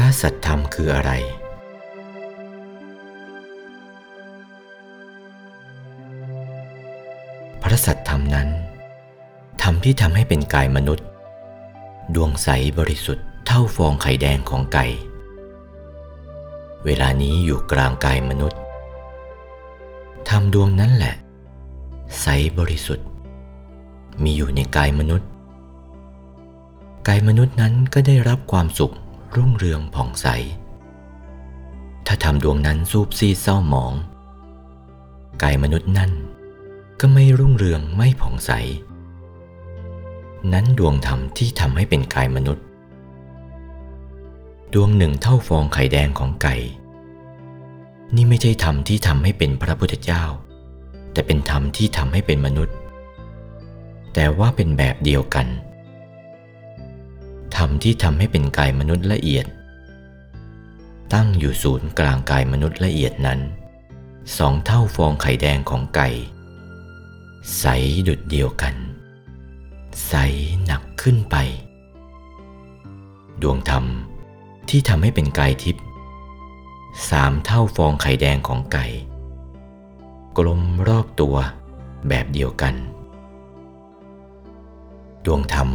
ระสัตธรรมคืออะไร พระสัตธรรมนั้นธรรมที่ทำให้เป็นกายมนุษย์ ดวงใสบริสุทธิ์เท่าฟองไข่แดงของไก่ เวลานี้อยู่กลางกายมนุษย์ธรรมดวงนั้นแหละ ใสบริสุทธิ์ มีอยู่ในกายมนุษย์ กายมนุษย์นั้นก็ได้รับความสุข รุ่งเรืองผ่องใส ถ้าทำดวงนั้นซูบซีเศร้าหมองกายมนุษย์นั้นก็ไม่รุ่งเรืองไม่ผ่องใส นั้นดวงธรรมที่ทำให้เป็นกายมนุษย์ ดวงหนึ่งเท่าฟองไข่แดงของไก่ นี่ไม่ใช่ธรรมที่ทำให้เป็นพระพุทธเจ้า แต่เป็นธรรมที่ทำให้เป็นมนุษย์ แต่ว่าเป็นแบบเดียวกัน มที่ทำให้เป็นกายมนุษย์ละเอียด ตั้งอยู่ศูนย์กลางกายมนุษย์ละเอียดนั้นสองเท่าฟองไข่แดงของไก่ ใสดุดเดียวกัน ใสหนักขึ้นไป ดวงธรรมที่ทำให้เป็นกายทิพย์สามเท่าฟองไข่แดงของไก่ กลมรอบตัวแบบเดียวกัน ดวงธรรม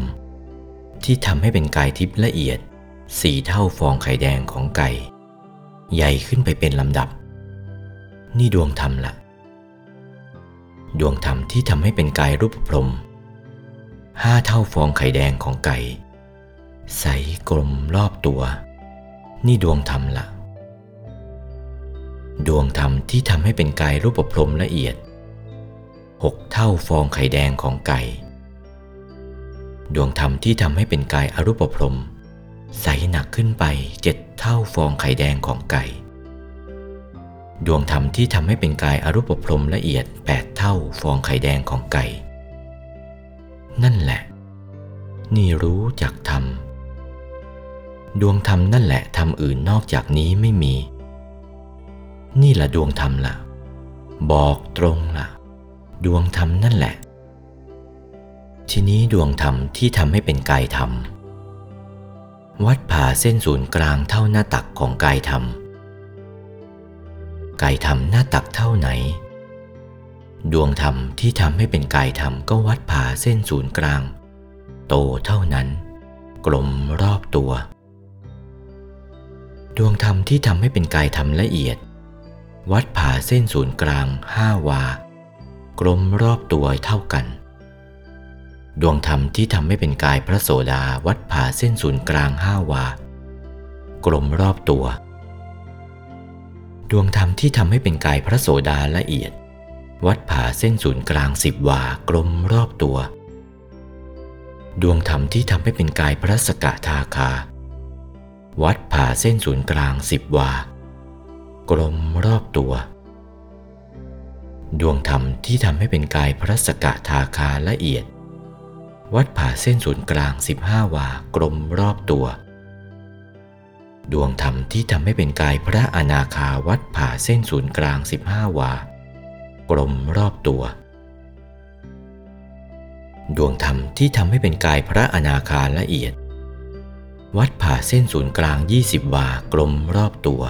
ที่ทำให้เป็นกายทิพย์ละเอียดสี่เท่าฟองไข่แดงของไก่ ใหญ่ขึ้นไปเป็นลำดับ นี่ดวงธรรมละดวงธรรมที่ทำให้เป็นกายรูปพรมห้าเท่าฟองไข่แดงของไก่ ใสกลมรอบตัว นี่ดวงธรรมละดวงธรรมที่ทำให้เป็นกายรูปพรมละเอียดหกเท่าฟองไข่แดงของไก่ ดวงธรรมที่ทำให้เป็นกายอรูปพรมใสหนักขึ้นไปเจ็ดเท่าฟองไข่แดงของไก่ ดวงธรรมที่ทำให้เป็นกายอรูปพรมละเอียดแปดเท่าฟองไข่แดงของไก่ นั่นแหละ นี่รู้จักธรรม ดวงธรรมนั่นแหละธรรมอื่นนอกจากนี้ไม่มี นี่ละดวงธรรมละ่ะบอกตรงละ่ะดวงธรรมนั่นแหละ ทีนี้ดวงธรรมที่ทำให้เป็นกายธรรม วัดผ่าเส้นศูนย์กลางเท่าหน้าตักของกายธรรม กายธรรมหน้าตักเท่าไหน ดวงธรรมที่ทำให้เป็นกายธรรมก็วัดผ่าเส้นศูนย์กลาง โตเท่านั้น กลมรอบตัว ดวงธรรมที่ทำให้เป็นกายธรรมละเอียด วัดผ่าเส้นศูนย์กลางห้าวา กลมรอบตัวเท่ากัน ดวงธรรมที่ทำให้เป็นกายพระโสดาวัดผ่าเส้นศูนย์กลางห้าวา กลมรอบตัว ดวงธรรมที่ทำให้เป็นกายพระโสดาละเอียด วัดผ่าเส้นศูนย์กลางสิบวากลมรอบตัว ดวงธรรมที่ทำให้เป็นกายพระสกทาคา วัดผ่าเส้นศูนย์กลางสิบวา กลมรอบตัว ดวงธรรมที่ทำให้เป็นกายพระสกทาคาละเอียด วัดผ่าเส้นศูนย์กลาง 15 วากลมรอบตัว ดวงธรรมที่ทำให้เป็นกายพระอนาคาวัดผ่าเส้นศูนย์กลาง 15 วา กลมรอบตัว ดวงธรรมที่ทำให้เป็นกายพระอนาคาละเอียด วัดผ่าเส้นศูนย์กลาง 20 วากลมรอบตัว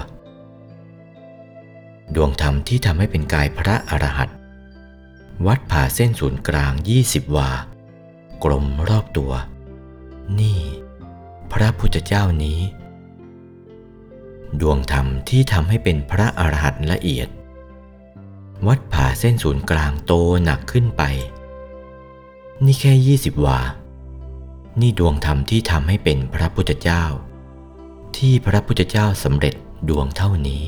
ดวงธรรมที่ทำให้เป็นกายพระอรหันต์วัดผ่าเส้นศูนย์กลาง 20 วา กลมรอบตัว นี่ พระพุทธเจ้านี้ ดวงธรรมที่ทำให้เป็นพระอรหันต์ละเอียด วัดผ่าเส้นศูนย์กลางโตหนักขึ้นไป นี่แค่ยี่สิบวา นี่ดวงธรรมที่ทำให้เป็นพระพุทธเจ้า ที่พระพุทธเจ้าสำเร็จดวงเท่านี้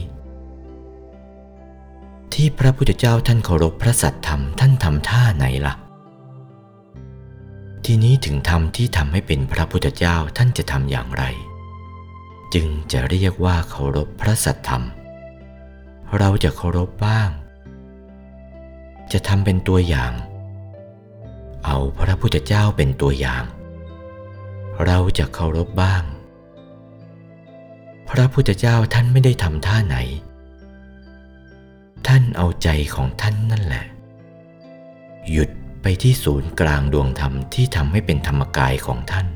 ที่พระพุทธเจ้าท่านเคารพพระสัตธรรมท่านทำท่าไหนละ่ะ ทีนี้ถึงธรรมที่ทำให้เป็นพระพุทธเจ้าท่านจะทำอย่างไร จึงจะเรียกว่าเคารพพระสัตธรรม เราจะเคารพบ้าง จะทำเป็นตัวอย่าง เอาพระพุทธเจ้าเป็นตัวอย่าง เราจะเคารพบ้าง พระพุทธเจ้าท่านไม่ได้ทำท่าไหน ท่านเอาใจของท่านนั่นแหละ หยุด ที่ศูนย์กลางดวงธรรมที่ทำให้เป็นธรรมกายของท่าน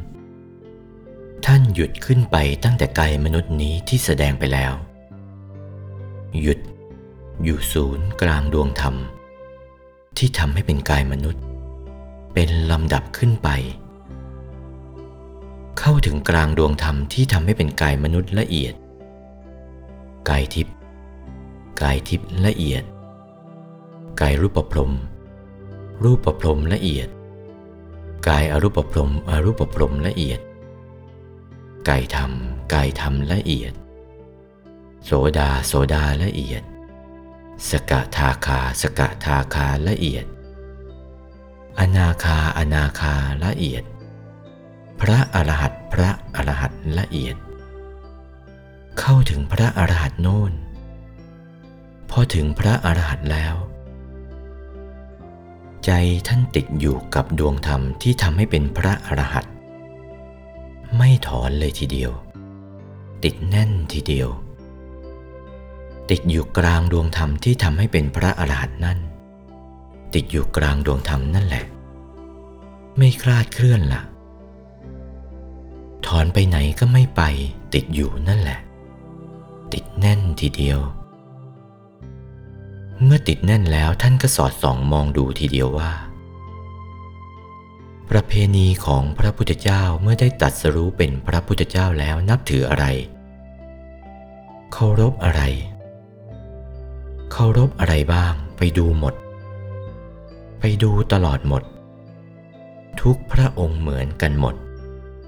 ท่านหยุดขึ้นไปตั้งแต่กายมนุษย์นี้ที่แสดงไปแล้ว หยุดอยู่ศูนย์กลางดวงธรรม ที่ทำให้เป็นกายมนุษย์ เป็นลำดับขึ้นไป เข้าถึงกลางดวงธรรมที่ทำให้เป็นกายมนุษย์ละเอียด กายทิพย์กายทิพย์ละเอียด กายรูปประพรม รูปประพรมละเอียด กายอรูปประพรมอรูปประพรมละเอียด กายธรรมกายธรรมละเอียด โสดาโสดาละเอียด สกทาคาสกทาคาละเอียด อนาคาอนาคาละเอียด พระอรหัตพระอรหัตละเอียด เข้าถึงพระอรหัตโน่นพอถึงพระอรหัตแล้ว ใจท่านติดอยู่กับดวงธรรมที่ทำให้เป็นพระอรหันต์ไม่ถอนเลยทีเดียว ติดแน่นทีเดียว ติดอยู่กลางดวงธรรมที่ทำให้เป็นพระอรหันต์นั่น ติดอยู่กลางดวงธรรมนั่นแหละ ไม่คลาดเคลื่อนละ่ะ ถอนไปไหนก็ไม่ไป ติดอยู่นั่นแหละ ติดแน่นทีเดียว เมื่อติดแน่นแล้วท่านก็สอดส่องมองดูทีเดียวว่า ประเพณีของพระพุทธเจ้าเมื่อได้ตัดสรู้เป็นพระพุทธเจ้าแล้วนับถืออะไร เคารพอะไร เคารพอะไรบ้างไปดูหมด ไปดูตลอดหมด ทุกพระองค์เหมือนกันหมด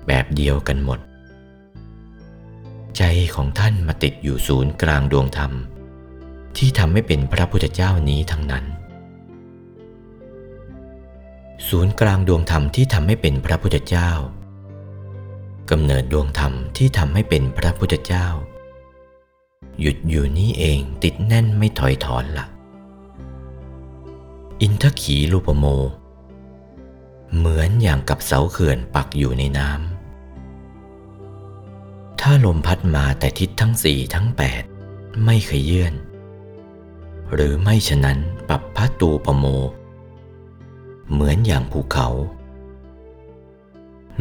แบบเดียวกันหมด ใจของท่านมาติดอยู่ศูนย์กลางดวงธรรม ที่ทำให้เป็นพระพุทธเจ้านี้ทั้งนั้น ศูนย์กลางดวงธรรมที่ทำให้เป็นพระพุทธเจ้ากำเนิดดวงธรรมที่ทำให้เป็นพระพุทธเจ้า หยุดอยู่นี่เองติดแน่นไม่ถอยถอนละ่ะ อินทขีรูปโม เหมือนอย่างกับเสาเขื่อนปักอยู่ในน้ำถ้าลมพัดมาแต่ทิศทั้งสี่ทั้งแปดไม่เคยเยื่อน หรือไม่ฉะนั้นปรับพัตูปโม เหมือนอย่างภูเขา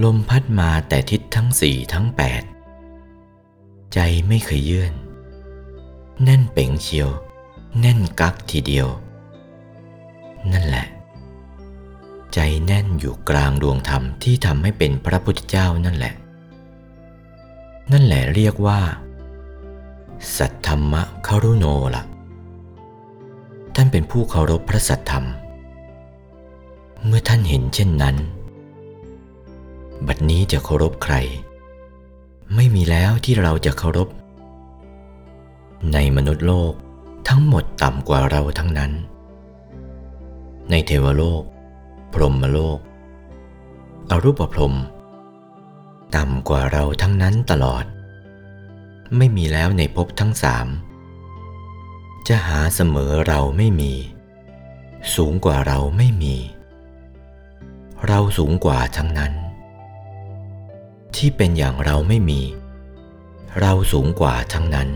ลมพัดมาแต่ทิศทั้งสี่ทั้งแปดใจไม่เคยเยื่อน แน่นเป่งเชียว แน่นกักทีเดียว นั่นแหละ ใจแน่นอยู่กลางดวงธรรมที่ทำให้เป็นพระพุทธเจ้านั่นแหละ นั่นแหละเรียกว่า สัทธรรมะคารุโนละ่ะ ท่านเป็นผู้เคารพพระสัทธรรม เมื่อท่านเห็นเช่นนั้น บัดนี้จะเคารพใคร ไม่มีแล้วที่เราจะเคารพ ในมนุษย์โลกทั้งหมดต่ำกว่าเราทั้งนั้น ในเทวโลก พรหมโลก อรูปพรหมต่ำกว่าเราทั้งนั้นตลอด ไม่มีแล้วในภพทั้งสาม จะหาเสมอเราไม่มี สูงกว่าเราไม่มี เราสูงกว่าทั้งนั้น ที่เป็นอย่างเราไม่มี เราสูงกว่าทั้งนั้น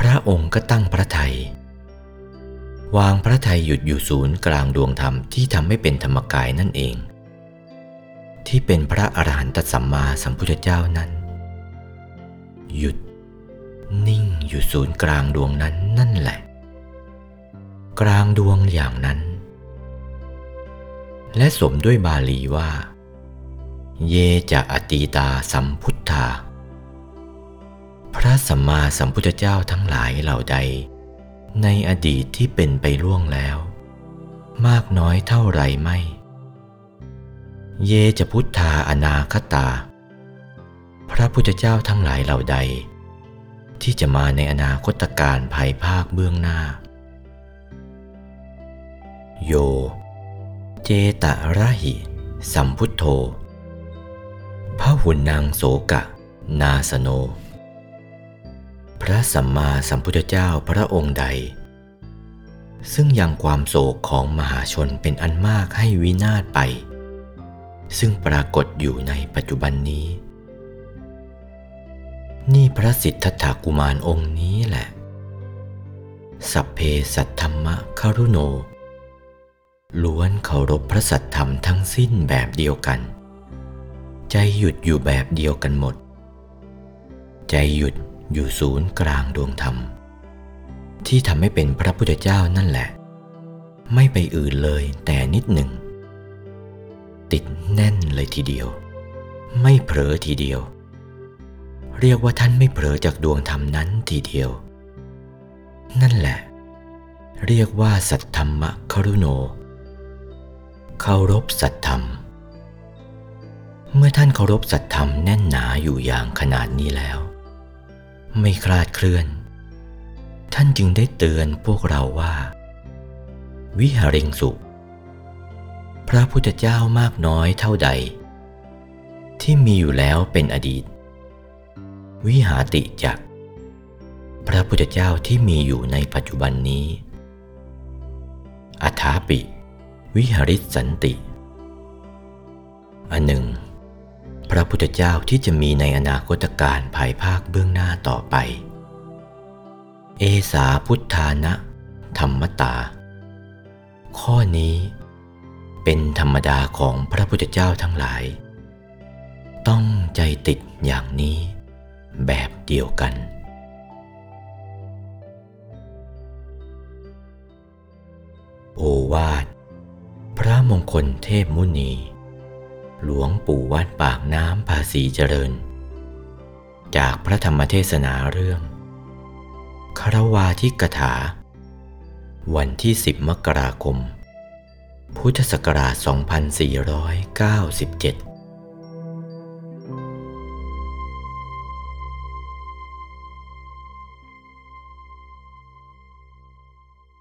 พระองค์ก็ตั้งพระไทยวางพระไทยหยุดอยู่ศูนย์กลางดวงธรรมที่ทำให้เป็นธรรมกายนั่นเอง ที่เป็นพระอรหันตสัมมาสัมพุทธเจ้านั้น หยุดนิ่ง อยู่ศูนย์กลางดวงนั้นนั่นแหละ กลางดวงอย่างนั้น และสมด้วยบาลีว่า เยจะอตีตาสัมพุทธา พระสัมมาสัมพุทธเจ้าทั้งหลายเหล่าใด ในอดีตที่เป็นไปล่วงแล้ว มากน้อยเท่าไรไม่ เยจะพุทธาอนาคตา พระพุทธเจ้าทั้งหลายเหล่าใด ที่จะมาในอนาคตการภายภาคเบื้องหน้า โย เจตระหิ สัมพุทโธพระหุนนางโสกะ นาสโน พระสัมมาสัมพุทธเจ้าพระองค์ใด ซึ่งยังความโศกของมหาชนเป็นอันมากให้วินาศไป ซึ่งปรากฏอยู่ในปัจจุบันนี้ นี่พระสิทธัตถกุมารองค์นี้แหละ สัพเพสัทธรรมะคารุโน ล้วนเคารพพระสัทธรรมทั้งสิ้นแบบเดียวกันใจใจหยุดอยู่แบบเดียวกันหมด ใจหยุดอยู่ศูนย์กลางดวงธรรม ที่ทำให้เป็นพระพุทธเจ้านั่นแหละ ไม่ไปอื่นเลยแต่นิดหนึ่ง ติดแน่นเลยทีเดียว ไม่เผลอทีเดียว เรียกว่าท่านไม่เผลอจากดวงธรรมนั้นทีเดียว นั่นแหละ เรียกว่าสัทธรรมครุโนเคารพสัตธรรม เมื่อท่านเคารพสัตธรรมแน่นหนาอยู่อย่างขนาดนี้แล้ว ไม่คลาดเคลื่อน ท่านจึงได้เตือนพวกเราว่า วิหาริงสุพระพุทธเจ้ามากน้อยเท่าใด ที่มีอยู่แล้วเป็นอดีต วิหาติจักพระพุทธเจ้าที่มีอยู่ในปัจจุบันนี้ อัฐาปิ วิหาริสันติ อันหนึ่ง พระพุทธเจ้าที่จะมีในอนาคตการภายภาคเบื้องหน้าต่อไป เอสาพุทธานะ ธรรมตา ข้อนี้เป็นธรรมดาของพระพุทธเจ้าทั้งหลาย ต้องใจติดอย่างนี้ แบบเดียวกันโอวาท พระมงคลเทพมุนี หลวงปู่วัดปากน้ำภาษีเจริญ จากพระธรรมเทศนาเรื่องคารวาทิกถา วันที่ 10 มกราคม พุทธศักราช 2497